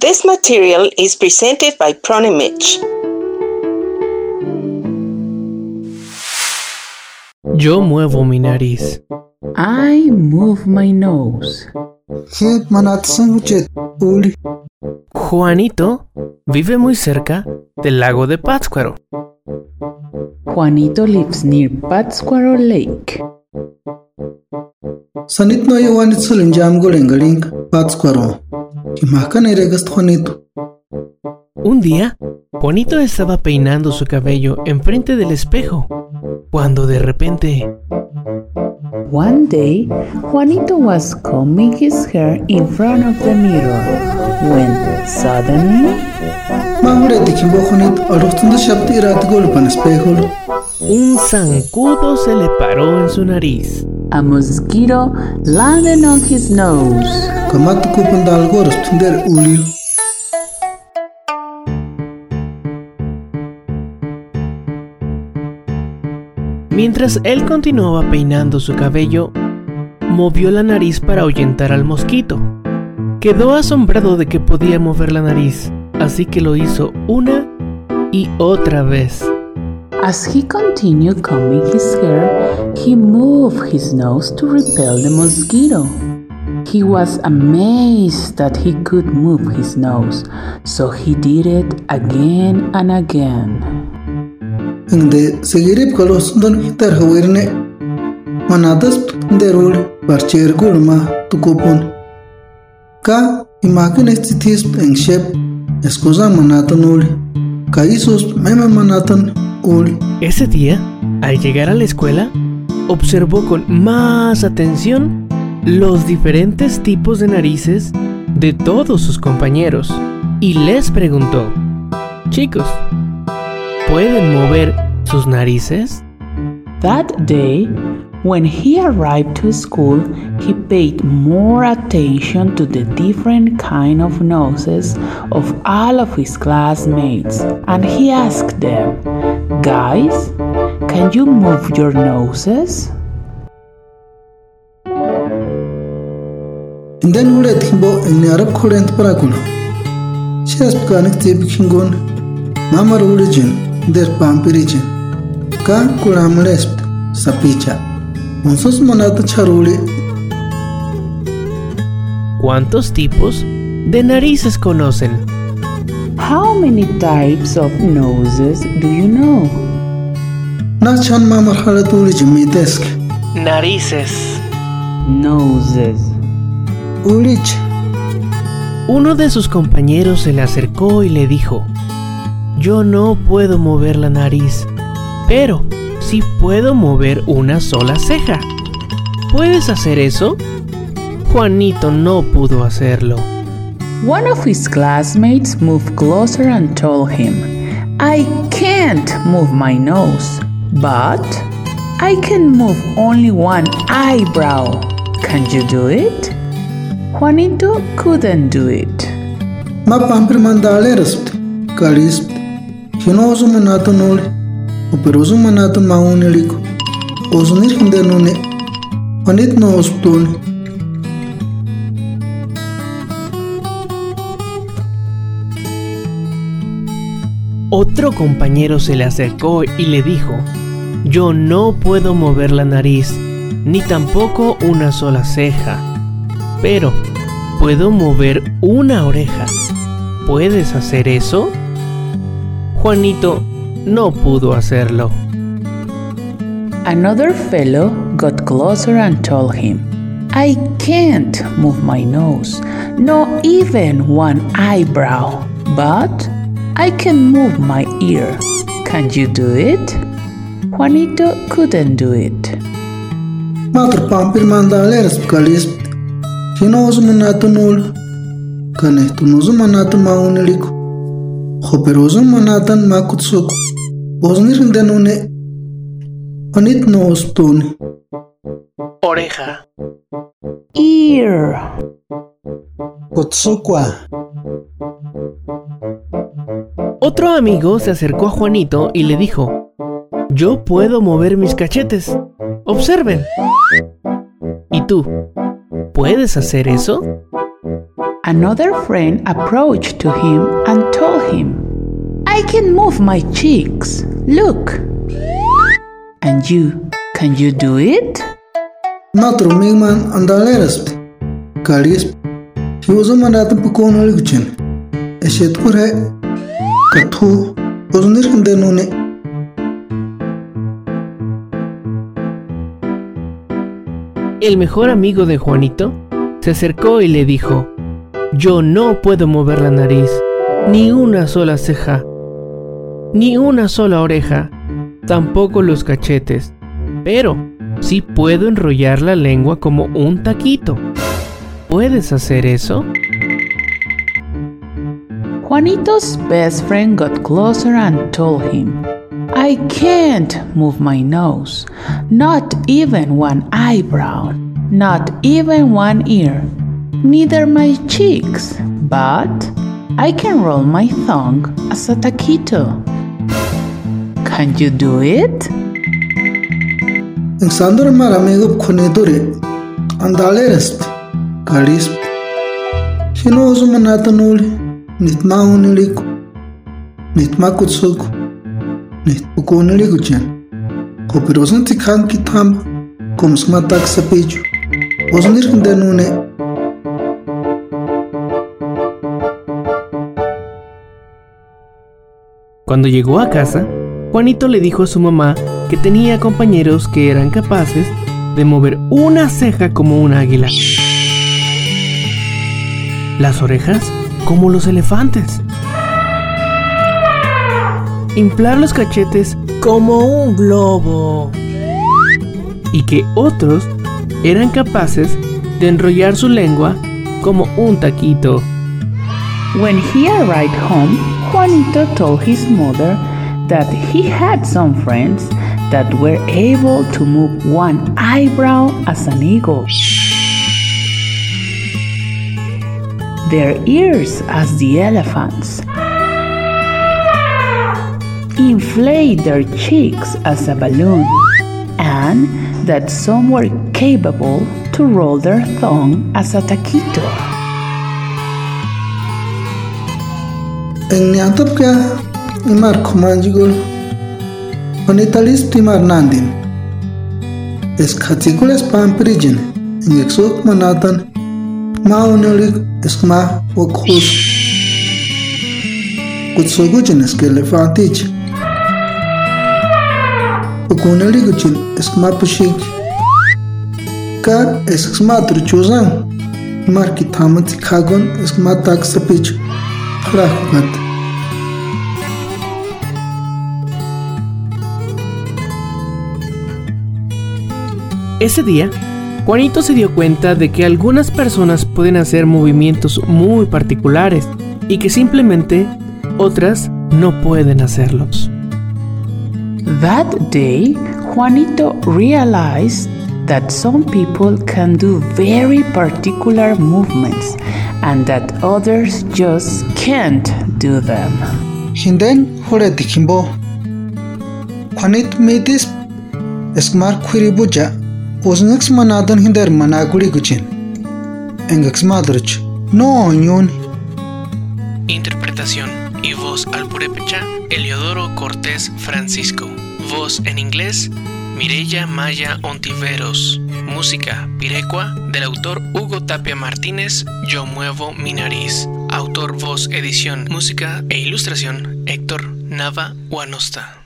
This material is presented by Pronimich. Yo muevo mi nariz. I move my nose. Juanito vive muy cerca del lago de Pátzcuaro. Juanito lives near Pátzcuaro Lake. Sanit no yawanit golengaling Pátzcuaro. Kimakan eregas Juanito. Un día, Juanito estaba peinando su cabello enfrente del espejo, cuando de repente One day, Juanito was combing his hair in front of the mirror when suddenly un zancudo se le paró en su nariz. A mosquito landed on his nose. Kamat tunder uli. Mientras él continuaba peinando su cabello, movió la nariz para ahuyentar al mosquito. Quedó asombrado de que podía mover la nariz, así que lo hizo una y otra vez. As he continued combing his hair, he moved his nose to repel the mosquito. He was amazed that he could move his nose, so he did it again and again. Barcher gulma tukupun. Ka imakin estitis en shep escusa manatan uli. Ka isos meme manatan uli. Ese día, al llegar a la escuela, observó con más atención los diferentes tipos de narices de todos sus compañeros y les preguntó, chicos, ¿pueden mover sus narices? That day, when he arrived to school, he paid more attention to the different kind of noses of all of his classmates and he asked them, "Guys, can you move your noses?" Inden ule timbo en arab. Mamar ule jin der pampiri jin. Ka sapicha. Unsos charuli ¿Cuántos tipos de narices conocen? How many types of noses do you know? na chan mamar halat ule jin mi desk. Narices. Noses. Ulich. Uno de sus compañeros se le acercó y le dijo, yo no puedo mover la nariz, pero sí puedo mover una sola ceja. ¿Puedes hacer eso? Juanito no pudo hacerlo. One of his classmates moved closer and told him, I can't move my nose, but I can move only one eyebrow. Can you do it? Juanito couldn't do it. Ma pampir mandale raspt. Kalispt. Hino osu manata nuli. Operosu manata mauniliko. Osunir hinde nune. Panit no osptuni. Otro compañero se le acercó y le dijo, yo no puedo mover la nariz, ni tampoco una sola ceja, pero puedo mover una oreja. ¿Puedes hacer eso? Juanito no pudo hacerlo. Another fellow got closer and told him, I can't move my nose, not even one eyebrow, but I can move my ear. Can you do it? Juanito couldn't do it. Mater pampir mandaleras pkalis. Hino zumanatu nul. Kane tunu zumanatu mauneliku. Hopero zumanatan makutsuk. Bosnir denune. Juanito no ostuni. Oreja. Ear. Kotsukwa. Otro amigo se acercó a Juanito y le dijo, yo puedo mover mis cachetes. Observen. ¿Y tú? ¿Puedes hacer eso? Another friend approached to him and told him, I can move my cheeks. Look. And you, can you do it? Natro mingman andaleras. Kalis. He was El mejor amigo de Juanito se acercó y le dijo, yo no puedo mover la nariz, ni una sola ceja, ni una sola oreja, tampoco los cachetes, pero sí puedo enrollar la lengua como un taquito. ¿Puedes hacer eso? Juanito's best friend got closer and told him, I can't move my nose, not even one eyebrow, not even one ear, neither my cheeks, but I can roll my tongue as a taquito. Can you do it? En Sandor Maramigo Conedore, Andaleres, Kalis. Hinozo Manatanul, Nitma Uniliko, Nitma Kutsuku. Nihtukunili kuchan. Kopirosan tikhan ki tham kumsma tak sapichu. Osnir nune. Cuando llegó a casa, Juanito le dijo a su mamá que tenía compañeros que eran capaces de mover una ceja como un águila, las orejas como los elefantes, inflar los cachetes como un globo. Y que otros eran capaces de enrollar su lengua como un taquito. When he arrived home, Juanito told his mother that he had some friends that were able to move one eyebrow as an eagle, their ears as the elephants, inflate their cheeks as a balloon, and that some were capable to roll their tongue as a taquito. En niantap kya imar kumanjigol. Onitalis timar nandin. Es katikules pampirijin. En exok manatan. Maonelik Esma Okhus Kutsoguchin Skelefatich Okoneligochin Esma Pushik Kar Eskma Truchuzan Marki Tamat Kagon Eskma Taksapich Rahmat Ese día, Juanito se dio cuenta de que algunas personas pueden hacer movimientos muy particulares y que simplemente otras no pueden hacerlos. That day, Juanito realized that some people can do very particular movements and that others just can't do them. Hinden hore dikimbo. Juanit metis esmar khuribuja Osnix manadan hinder. Engax. No. Interpretación y voz al purépecha Eliodoro Cortés Francisco. Voz en inglés Mireya Maya Ontiveros. Música Pirecua del autor Hugo Tapia Martínez Yo Muevo Mi Nariz. Autor, voz, edición, música e ilustración Héctor Nava Huanosta.